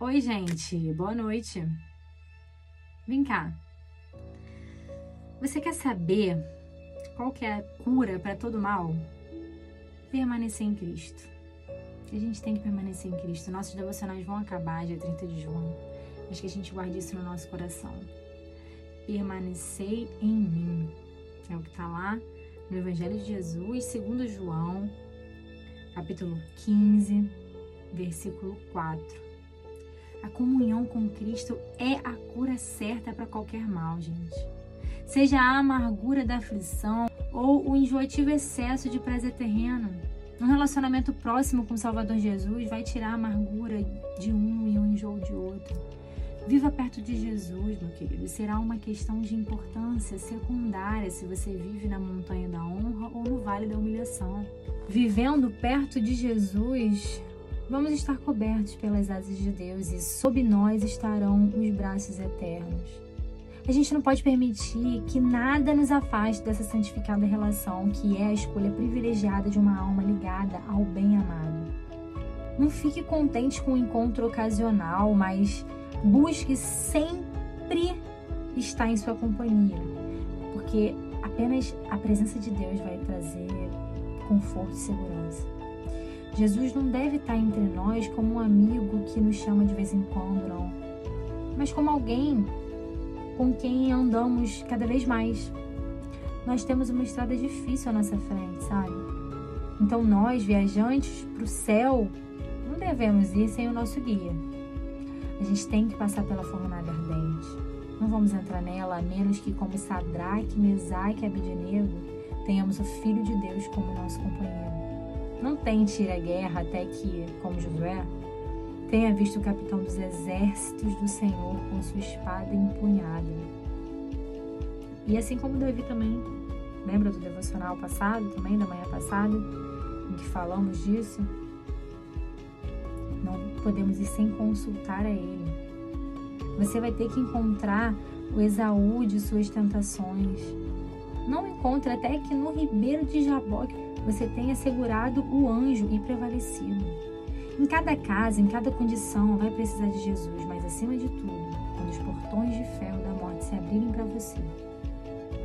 Oi, gente, boa noite. Vem cá. Você quer saber qual que é a cura para todo mal? Permanecer em Cristo. A gente tem que permanecer em Cristo. Nossos devocionais vão acabar dia 30 de junho. Mas que a gente guarde isso no nosso coração. Permanecei em mim. É o que está lá no Evangelho de Jesus, segundo João, capítulo 15, versículo 4. A comunhão com Cristo é a cura certa para qualquer mal, gente. Seja a amargura da aflição ou o enjoativo excesso de prazer terreno. Um relacionamento próximo com o Salvador Jesus vai tirar a amargura de um e o enjoo de outro. Viva perto de Jesus, meu querido. Será uma questão de importância secundária se você vive na montanha da honra ou no vale da humilhação. Vivendo perto de Jesus, vamos estar cobertos pelas asas de Deus e sob nós estarão os braços eternos. A gente não pode permitir que nada nos afaste dessa santificada relação que é a escolha privilegiada de uma alma ligada ao bem amado. Não fique contente com o um encontro ocasional, mas busque sempre estar em sua companhia, porque apenas a presença de Deus vai trazer conforto e segurança. Jesus não deve estar entre nós como um amigo que nos chama de vez em quando, não, mas como alguém com quem andamos cada vez mais. Nós temos uma estrada difícil à nossa frente, sabe? Então nós, viajantes para o céu, não devemos ir sem o nosso guia. A gente tem que passar pela fornalha ardente. Não vamos entrar nela a menos que, como Sadraque, Mesaque e Abednego, tenhamos o Filho de Deus como nosso companheiro. Não tente ir à guerra até que, como Josué, tenha visto o capitão dos exércitos do Senhor com sua espada empunhada. E assim como Davi também, lembra do devocional passado, também da manhã passada, em que falamos disso? Não podemos ir sem consultar a Ele. Você vai ter que encontrar o Esaú de suas tentações. Não encontre até que no ribeiro de Jaboque você tenha segurado o anjo e prevalecido. Em cada casa, em cada condição, vai precisar de Jesus, mas acima de tudo, quando os portões de ferro da morte se abrirem para você,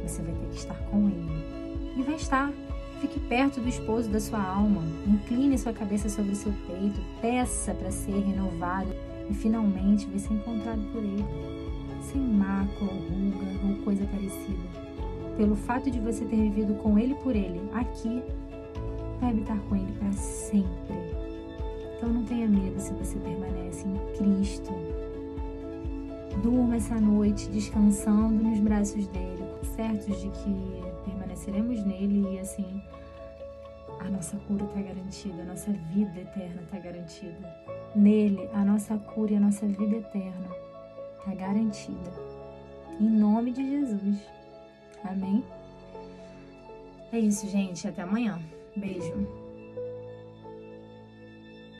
você vai ter que estar com Ele. E vai estar. Fique perto do esposo da sua alma. Incline sua cabeça sobre o seu peito. Peça para ser renovado e finalmente vai ser encontrado por Ele. Sem mácula, ruga ou coisa parecida. Pelo fato de você ter vivido com Ele por Ele aqui, vai habitar com Ele para sempre. Então não tenha medo se você permanece em Cristo. Durma essa noite descansando nos braços dele, certos de que permaneceremos nele e assim a nossa cura está garantida, a nossa vida eterna está garantida. Nele, a nossa cura e a nossa vida eterna está garantida. Em nome de Jesus. Amém? É isso, gente. Até amanhã. Beijo.